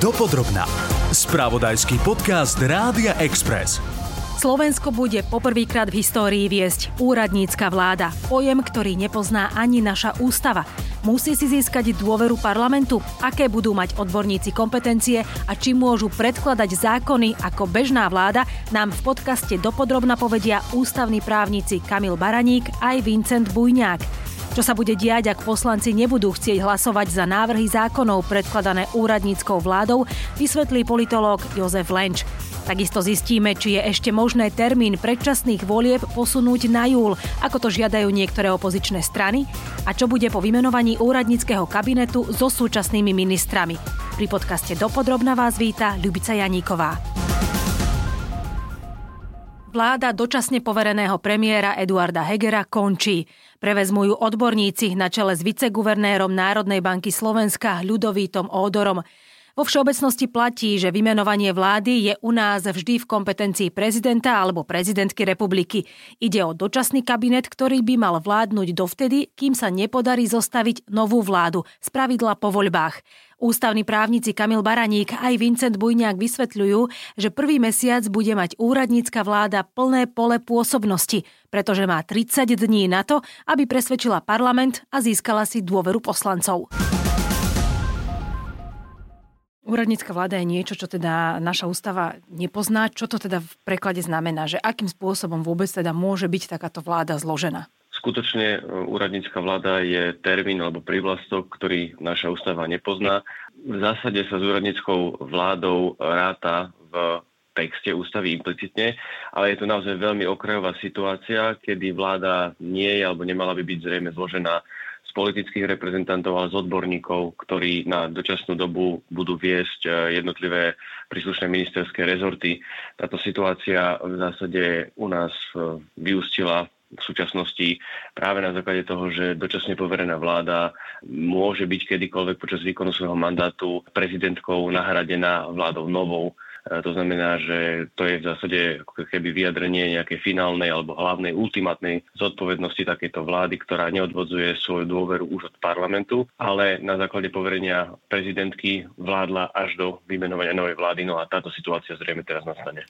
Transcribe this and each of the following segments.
Dopodrobná. Spravodajský podcast Rádia Express. Slovensko bude poprvýkrát v histórii viesť úradnícka vláda. Pojem, ktorý nepozná ani naša ústava. Musí si získať dôveru parlamentu, aké budú mať odborníci kompetencie a či môžu predkladať zákony ako bežná vláda, nám v podcaste dopodrobna povedia ústavní právnici Kamil Baraník aj Vincent Bujňák. Čo sa bude diať, ak poslanci nebudú chcieť hlasovať za návrhy zákonov predkladané úradníckou vládou, vysvetlí politológ Jozef Lenč. Takisto zistíme, či je ešte možné termín predčasných volieb posunúť na júl, ako to žiadajú niektoré opozičné strany, a čo bude po vymenovaní úradníckého kabinetu so súčasnými ministrami. Pri podcaste Dopodrobna vás víta Ľubica Janíková. Vláda dočasne povereného premiéra Eduarda Hegera končí. Prevezmu ju odborníci na čele s viceguvernérom Národnej banky Slovenska Ľudovítom Ódorom. Vo všeobecnosti platí, že vymenovanie vlády je u nás vždy v kompetencii prezidenta alebo prezidentky republiky. Ide o dočasný kabinet, ktorý by mal vládnuť dovtedy, kým sa nepodarí zostaviť novú vládu, z pravidla po voľbách. Ústavní právnici Kamil Baraník aj Vincent Bujňák vysvetľujú, že prvý mesiac bude mať úradnícka vláda plné pole pôsobnosti, pretože má 30 dní na to, aby presvedčila parlament a získala si dôveru poslancov. Úradnícka vláda je niečo, čo teda naša ústava nepozná. Čo to teda v preklade znamená? Že akým spôsobom vôbec teda môže byť takáto vláda zložená? Skutočne e, úradnícka vláda je termín alebo privlastok, ktorý naša ústava nepozná. V zásade sa s úradníckou vládou ráta v texte ústavy implicitne, ale je to naozaj veľmi okrajová situácia, kedy vláda nie je alebo nemala by byť zrejme zložená z politických reprezentantov, ale z odborníkov, ktorí na dočasnú dobu budú viesť e, jednotlivé príslušné ministerské rezorty. Táto situácia v zásade u nás e, vyústila v súčasnosti práve na základe toho, že dočasne poverená vláda môže byť kedykoľvek počas výkonu svojho mandátu prezidentkou nahradená vládou novou. To znamená, že to je v zásade keby vyjadrenie nejakej finálnej alebo hlavnej ultimátnej zodpovednosti takejto vlády, ktorá neodvodzuje svoju dôveru už od parlamentu, ale na základe poverenia prezidentky vládla až do vymenovania novej vlády. No a táto situácia zrejme teraz nastane.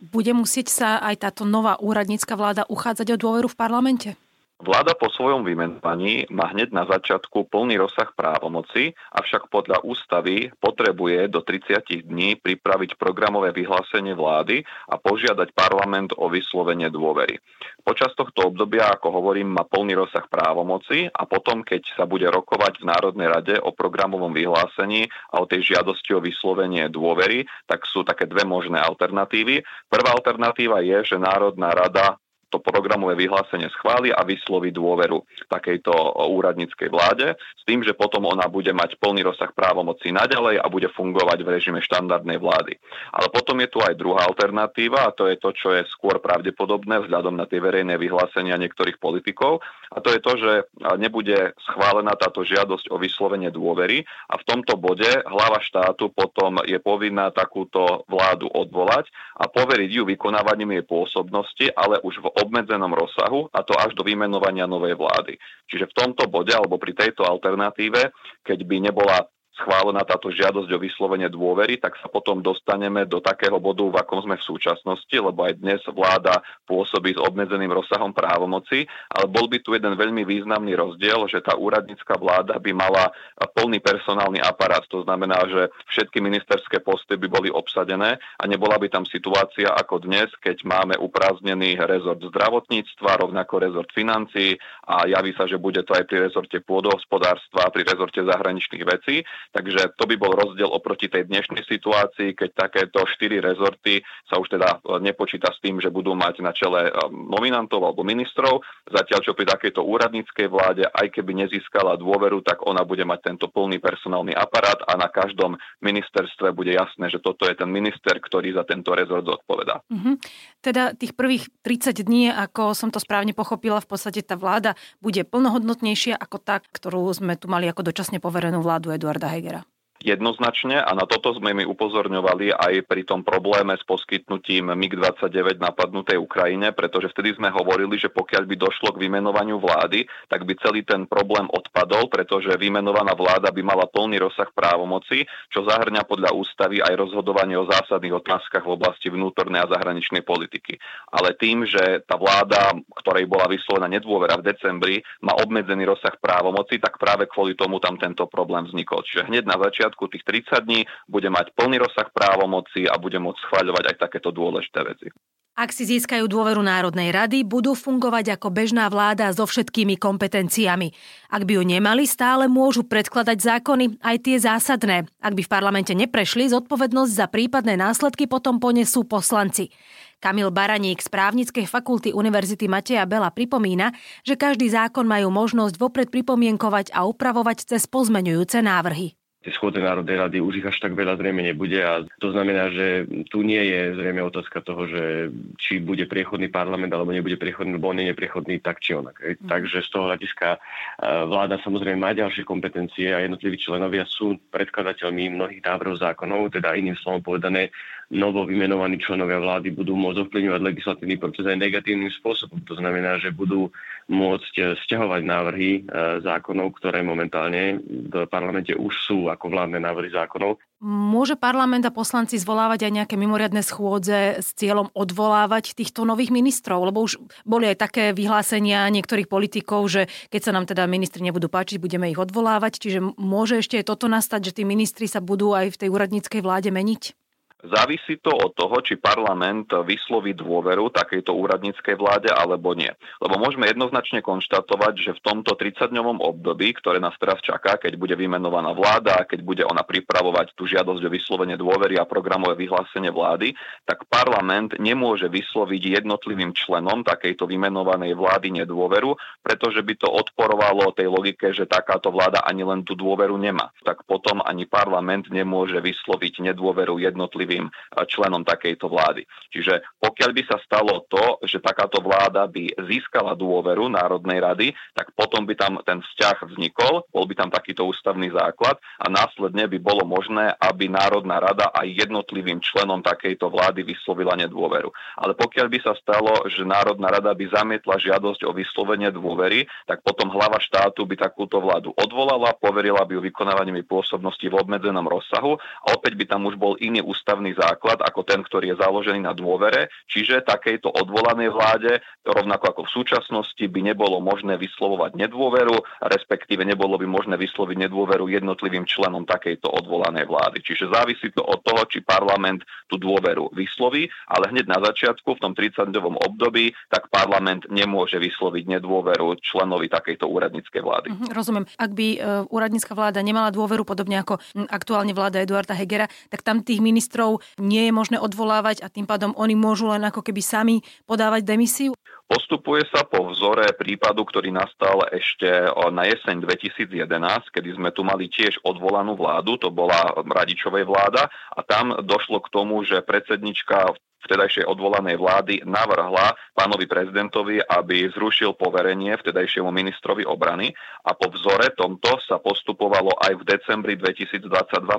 Bude musieť sa aj táto nová úradnícka vláda uchádzať o dôveru v parlamente? Vláda po svojom vymenovaní má hneď na začiatku plný rozsah právomoci, avšak podľa ústavy potrebuje do 30 dní pripraviť programové vyhlásenie vlády a požiadať parlament o vyslovenie dôvery. Počas tohto obdobia, ako hovorím, má plný rozsah právomoci a potom, keď sa bude rokovať v Národnej rade o programovom vyhlásení a o tej žiadosti o vyslovenie dôvery, tak sú také dve možné alternatívy. Prvá alternatíva je, že Národná rada to programové vyhlásenie schváli a vysloví dôveru takejto úradníckej vláde s tým, že potom ona bude mať plný rozsah právomocí naďalej a bude fungovať v režime štandardnej vlády. Ale potom je tu aj druhá alternatíva a to je to, čo je skôr pravdepodobné vzhľadom na tie verejné vyhlásenia niektorých politikov a to je to, že nebude schválená táto žiadosť o vyslovenie dôvery a v tomto bode hlava štátu potom je povinná takúto vládu odvolať a poveriť ju vykonávaním jej pôsobnosti, ale už v obmedzenom rozsahu a to až do vymenovania novej vlády. Čiže v tomto bode alebo pri tejto alternatíve, keď by nebola schválená táto žiadosť o vyslovenie dôvery, tak sa potom dostaneme do takého bodu, v akom sme v súčasnosti, lebo aj dnes vláda pôsobí s obmedzeným rozsahom právomoci, ale bol by tu jeden veľmi významný rozdiel, že tá úradnícka vláda by mala plný personálny aparát. To znamená, že všetky ministerské posty by boli obsadené a nebola by tam situácia ako dnes, keď máme uprázdnený rezort zdravotníctva, rovnako rezort financií a javí sa, že bude to aj pri rezorte pôdohospodárstva, pri rezorte zahraničných vecí. Takže to by bol rozdiel oproti tej dnešnej situácii, keď takéto štyri rezorty sa už teda e, nepočíta s tým, že budú mať na čele e, nominantov alebo ministrov. Zatiaľ, čo pri takejto úradníckej vláde, aj keby nezískala dôveru, tak ona bude mať tento plný personálny aparát a na každom ministerstve bude jasné, že toto je ten minister, ktorý za tento rezort zodpovedá. Mm-hmm. Teda tých prvých 30 dní, ako som to správne pochopila, v podstate tá vláda bude plnohodnotnejšia ako tá, ktorú sme tu mali ako dočasne poverenú vládu Eduarda høyere. Jednoznačne a na toto sme mi upozorňovali aj pri tom probléme s poskytnutím MiG-29 napadnutej Ukrajine, pretože vtedy sme hovorili, že pokiaľ by došlo k vymenovaniu vlády, tak by celý ten problém odpadol, pretože vymenovaná vláda by mala plný rozsah právomoci, čo zahrňa podľa ústavy aj rozhodovanie o zásadných otázkach v oblasti vnútornej a zahraničnej politiky. Ale tým, že tá vláda, ktorej bola vyslovená nedôvera v decembri, má obmedzený rozsah právomoci, tak práve kvôli tomu tam tento problém vznikol. Čiže hneď na začiatku začiatku tých 30 dní bude mať plný rozsah právomoci a bude môcť schváľovať aj takéto dôležité veci. Ak si získajú dôveru Národnej rady, budú fungovať ako bežná vláda so všetkými kompetenciami. Ak by ju nemali, stále môžu predkladať zákony, aj tie zásadné. Ak by v parlamente neprešli, zodpovednosť za prípadné následky potom ponesú poslanci. Kamil Baraník z právnickej fakulty Univerzity Mateja Bela pripomína, že každý zákon majú možnosť vopred pripomienkovať a upravovať cez pozmeňujúce návrhy tie schôdze Národnej rady už ich až tak veľa zrejme nebude a to znamená, že tu nie je zrejme otázka toho, že či bude priechodný parlament alebo nebude priechodný, alebo on je nepriechodný tak či onak. Mm. Takže z toho hľadiska e, vláda samozrejme má ďalšie kompetencie a jednotliví členovia sú predkladateľmi mnohých návrhov zákonov, teda iným slovom povedané, novo vymenovaní členovia vlády budú môcť ovplyvňovať legislatívny proces aj negatívnym spôsobom. To znamená, že budú môcť eh, stiahovať návrhy eh, zákonov, ktoré momentálne v parlamente už sú ako vládne návrhy zákonov. Môže parlament a poslanci zvolávať aj nejaké mimoriadne schôdze s cieľom odvolávať týchto nových ministrov? Lebo už boli aj také vyhlásenia niektorých politikov, že keď sa nám teda ministri nebudú páčiť, budeme ich odvolávať. Čiže môže ešte toto nastať, že tí ministri sa budú aj v tej úradníckej vláde meniť? Závisí to od toho, či parlament vysloví dôveru takejto úradníckej vláde alebo nie. Lebo môžeme jednoznačne konštatovať, že v tomto 30-dňovom období, ktoré nás teraz čaká, keď bude vymenovaná vláda, keď bude ona pripravovať tú žiadosť o vyslovenie dôvery a programové vyhlásenie vlády, tak parlament nemôže vysloviť jednotlivým členom takejto vymenovanej vlády nedôveru, pretože by to odporovalo tej logike, že takáto vláda ani len tú dôveru nemá. Tak potom ani parlament nemôže vysloviť nedôveru jednotlivým jednotlivým eh, členom takejto vlády. Čiže pokiaľ by sa stalo to, že takáto vláda by získala dôveru Národnej rady, tak potom by tam ten vzťah vznikol, bol by tam takýto ústavný základ a následne by bolo možné, aby Národná rada aj jednotlivým členom takejto vlády vyslovila nedôveru. Ale pokiaľ by sa stalo, že Národná rada by zamietla žiadosť o vyslovenie dôvery, tak potom hlava štátu by takúto vládu odvolala, poverila by ju vykonávaním pôsobnosti v obmedzenom rozsahu a opäť by tam už bol iný ústavný ústavný základ ako ten, ktorý je založený na dôvere, čiže takejto odvolanej vláde, rovnako ako v súčasnosti, by nebolo možné vyslovovať nedôveru, respektíve nebolo by možné vysloviť nedôveru jednotlivým členom takejto odvolanej vlády. Čiže závisí to od toho, či parlament tú dôveru vysloví, ale hneď na začiatku, v tom 30-dňovom období, tak parlament nemôže vysloviť nedôveru členovi takejto úradníckej vlády. Mhm, rozumiem. Ak by e, úradnícka vláda nemala dôveru, podobne ako aktuálne vláda Eduarda Hegera, tak tam tých ministrov ministrov nie je možné odvolávať a tým pádom oni môžu len ako keby sami podávať demisiu? Postupuje sa po vzore prípadu, ktorý nastal ešte na jeseň 2011, kedy sme tu mali tiež odvolanú vládu, to bola Radičovej vláda a tam došlo k tomu, že predsednička vtedajšej odvolanej vlády navrhla pánovi prezidentovi, aby zrušil poverenie vtedajšiemu ministrovi obrany a po vzore tomto sa postupovalo aj v decembri 2022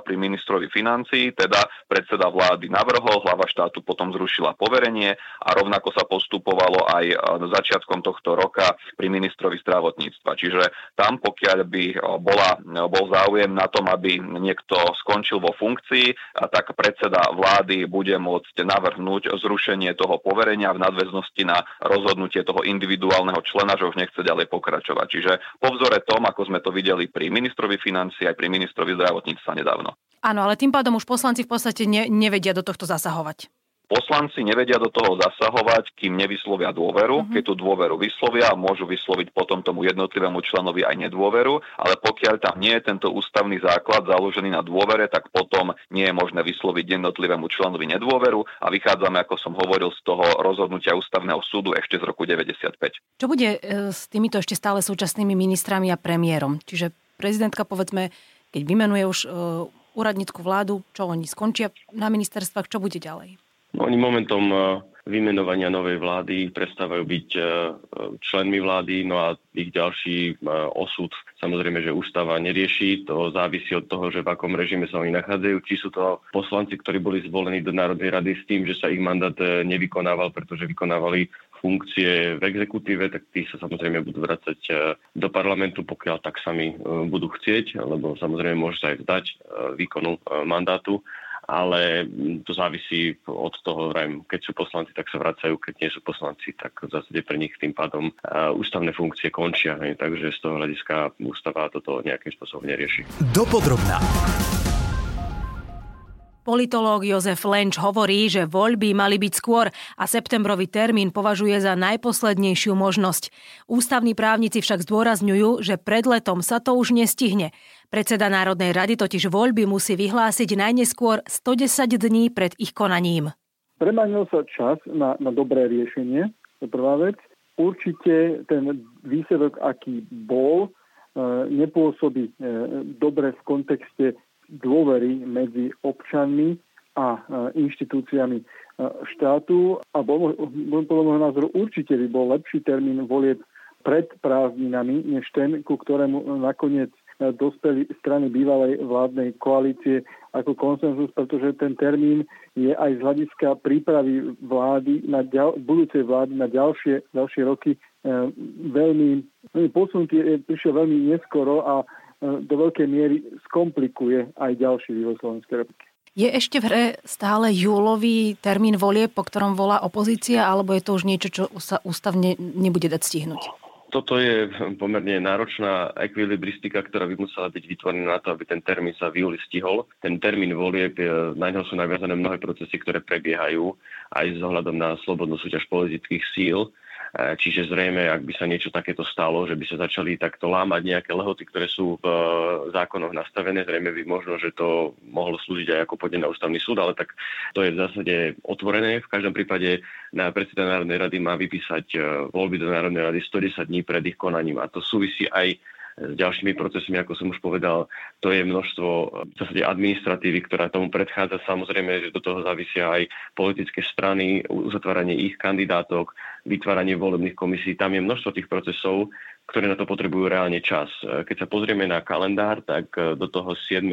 pri ministrovi financií, teda predseda vlády navrhol, hlava štátu potom zrušila poverenie a rovnako sa postupovalo aj e, začiatkom tohto roka pri ministrovi zdravotníctva. Čiže tam, pokiaľ by e, bola, e, bol záujem na tom, aby niekto skončil vo funkcii, tak predseda vlády bude môcť navrhnúť navrhnúť zrušenie toho poverenia v nadväznosti na rozhodnutie toho individuálneho člena, že už nechce ďalej pokračovať. Čiže po vzore tom, ako sme to videli pri ministrovi financí aj pri ministrovi zdravotníctva nedávno. Áno, ale tým pádom už poslanci v podstate ne, nevedia do tohto zasahovať. Poslanci nevedia do toho zasahovať, kým nevyslovia dôveru. Uh-huh. Keď tú dôveru vyslovia, môžu vysloviť potom tomu jednotlivému členovi aj nedôveru, ale pokiaľ tam nie je tento ústavný základ založený na dôvere, tak potom nie je možné vysloviť jednotlivému členovi nedôveru a vychádzame, ako som hovoril, z toho rozhodnutia ústavného súdu ešte z roku 95. Čo bude e, s týmito ešte stále súčasnými ministrami a premiérom? Čiže prezidentka, povedzme, keď vymenuje už e, úradnícku vládu, čo oni skončia na ministerstvách, čo bude ďalej? Oni momentom eh, vymenovania novej vlády prestávajú byť e, členmi vlády, no a ich ďalší e, osud samozrejme, že ústava nerieši. To závisí od toho, že v akom režime sa oni nachádzajú. Či sú to poslanci, ktorí boli zvolení do Národnej rady s tým, že sa ich mandát nevykonával, pretože vykonávali funkcie v exekutíve, tak tí sa samozrejme budú vracať do parlamentu, pokiaľ tak sami budú chcieť, lebo samozrejme môže sa aj vzdať výkonu mandátu ale to závisí od toho, keď sú poslanci, tak sa vracajú, keď nie sú poslanci, tak v zásade pre nich tým pádom ústavné funkcie končia. Takže z toho hľadiska ústava toto nejakým spôsobom nerieši. Dopodrobná. Politológ Jozef Lenč hovorí, že voľby mali byť skôr a septembrový termín považuje za najposlednejšiu možnosť. Ústavní právnici však zdôrazňujú, že pred letom sa to už nestihne. Predseda Národnej rady totiž voľby musí vyhlásiť najneskôr 110 dní pred ich konaním. Premanil sa čas na, na dobré riešenie, to prvá vec. Určite ten výsledok, aký bol, e, nepôsobí e, dobre v kontexte dôvery medzi občanmi a inštitúciami štátu. A bol, podľa môjho názoru určite by bol lepší termín volieb pred prázdninami, než ten, ku ktorému nakoniec dospeli strany bývalej vládnej koalície ako konsenzus, pretože ten termín je aj z hľadiska prípravy vlády na ďal, budúcej vlády na ďalšie, ďalšie roky e, veľmi, veľmi posunutý, prišiel veľmi neskoro a do veľkej miery skomplikuje aj ďalší vývoj Slovenskej republiky. Je ešte v hre stále júlový termín volie, po ktorom volá opozícia, alebo je to už niečo, čo sa ústavne nebude dať stihnúť? Toto je pomerne náročná ekvilibristika, ktorá by musela byť vytvorená na to, aby ten termín sa v júli stihol. Ten termín volieb, na ňo sú naviazané mnohé procesy, ktoré prebiehajú aj s ohľadom na slobodnú súťaž politických síl E, čiže zrejme, ak by sa niečo takéto stalo, že by sa začali takto lámať nejaké lehoty, ktoré sú v e, zákonoch nastavené, zrejme by možno, že to mohlo slúžiť aj ako podne na ústavný súd, ale tak to je v zásade otvorené. V každom prípade na predseda Národnej rady má vypísať e, voľby do Národnej rady 110 dní pred ich konaním a to súvisí aj s ďalšími procesmi, ako som už povedal, to je množstvo v zásade administratívy, ktorá tomu predchádza. Samozrejme, že do toho závisia aj politické strany, uzatváranie ich kandidátok, vytváranie volebných komisí. Tam je množstvo tých procesov, ktoré na to potrebujú reálne čas. Keď sa pozrieme na kalendár, tak do toho 7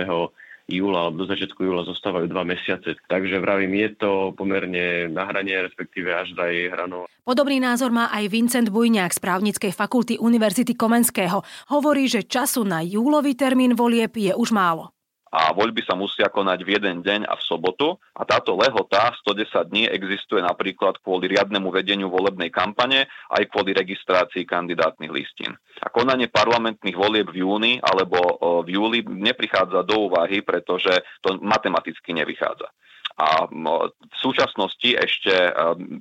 júla alebo do začiatku júla zostávajú dva mesiace. Takže vravím, je to pomerne na hrane, respektíve až za jej hranou. Podobný názor má aj Vincent Bujňák z právnickej fakulty Univerzity Komenského. Hovorí, že času na júlový termín volieb je už málo a voľby sa musia konať v jeden deň a v sobotu a táto lehota 110 dní existuje napríklad kvôli riadnemu vedeniu volebnej kampane aj kvôli registrácii kandidátnych listín. A konanie parlamentných volieb v júni alebo v júli neprichádza do úvahy, pretože to matematicky nevychádza. A v súčasnosti ešte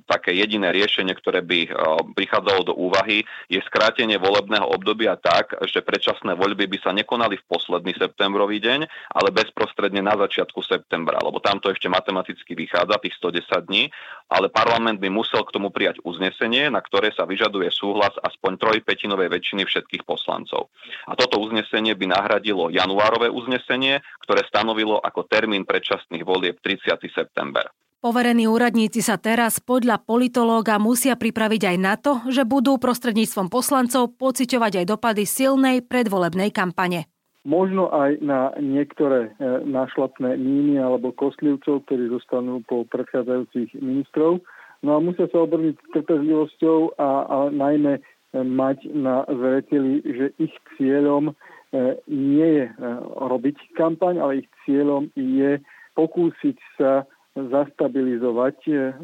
také jediné riešenie, ktoré by prichádzalo do úvahy, je skrátenie volebného obdobia tak, že predčasné voľby by sa nekonali v posledný septembrový deň, ale bezprostredne na začiatku septembra, lebo tam to ešte matematicky vychádza, tých 110 dní, ale parlament by musel k tomu prijať uznesenie, na ktoré sa vyžaduje súhlas aspoň trojpetinovej väčšiny všetkých poslancov. A toto uznesenie by nahradilo januárové uznesenie, ktoré stanovilo ako termín predčasných volieb 30 september. Poverení úradníci sa teraz podľa politológa musia pripraviť aj na to, že budú prostredníctvom poslancov pociťovať aj dopady silnej predvolebnej kampane. Možno aj na niektoré e, našlapné míny alebo kostlivcov, ktorí zostanú po predchádzajúcich ministrov. No a musia sa obrniť trpezlivosťou a, a najmä e, mať na zreteli, že ich cieľom e, nie je robiť kampaň, ale ich cieľom je pokúsiť sa zastabilizovať eh,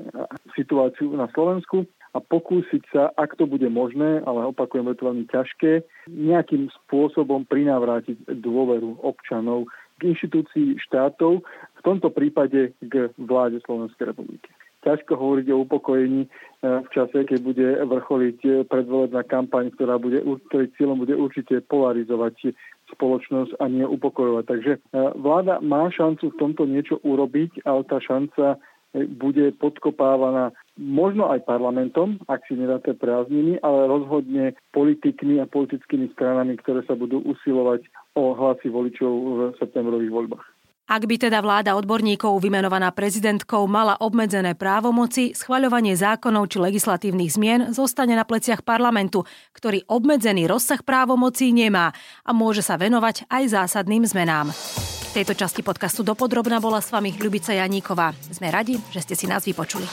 situáciu na Slovensku a pokúsiť sa, ak to bude možné, ale opakujem, je to veľmi ťažké, nejakým spôsobom prinavrátiť dôveru občanov k inštitúcii štátov, v tomto prípade k vláde Slovenskej republiky. Ťažko hovoriť o upokojení eh, v čase, keď bude vrcholiť eh, predvolebná kampaň, ktorá bude, ktorej cieľom bude určite polarizovať spoločnosť a nie upokojovať. Takže e, vláda má šancu v tomto niečo urobiť, ale tá šanca e, bude podkopávaná možno aj parlamentom, ak si nedáte prázdniny, ale rozhodne politikmi a politickými stranami, ktoré sa budú usilovať o hlasy voličov v septembrových voľbách. Ak by teda vláda odborníkov vymenovaná prezidentkou mala obmedzené právomoci, schvaľovanie zákonov či legislatívnych zmien zostane na pleciach parlamentu, ktorý obmedzený rozsah právomocí nemá a môže sa venovať aj zásadným zmenám. V tejto časti podcastu Dopodrobna bola s vami Ľubica Janíková. Sme radi, že ste si nás vypočuli.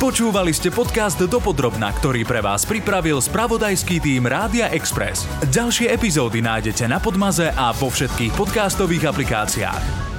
Počúvali ste podcast Dopodrobna, ktorý pre vás pripravil spravodajský tým Rádia Express. Ďalšie epizódy nájdete na Podmaze a vo všetkých podcastových aplikáciách.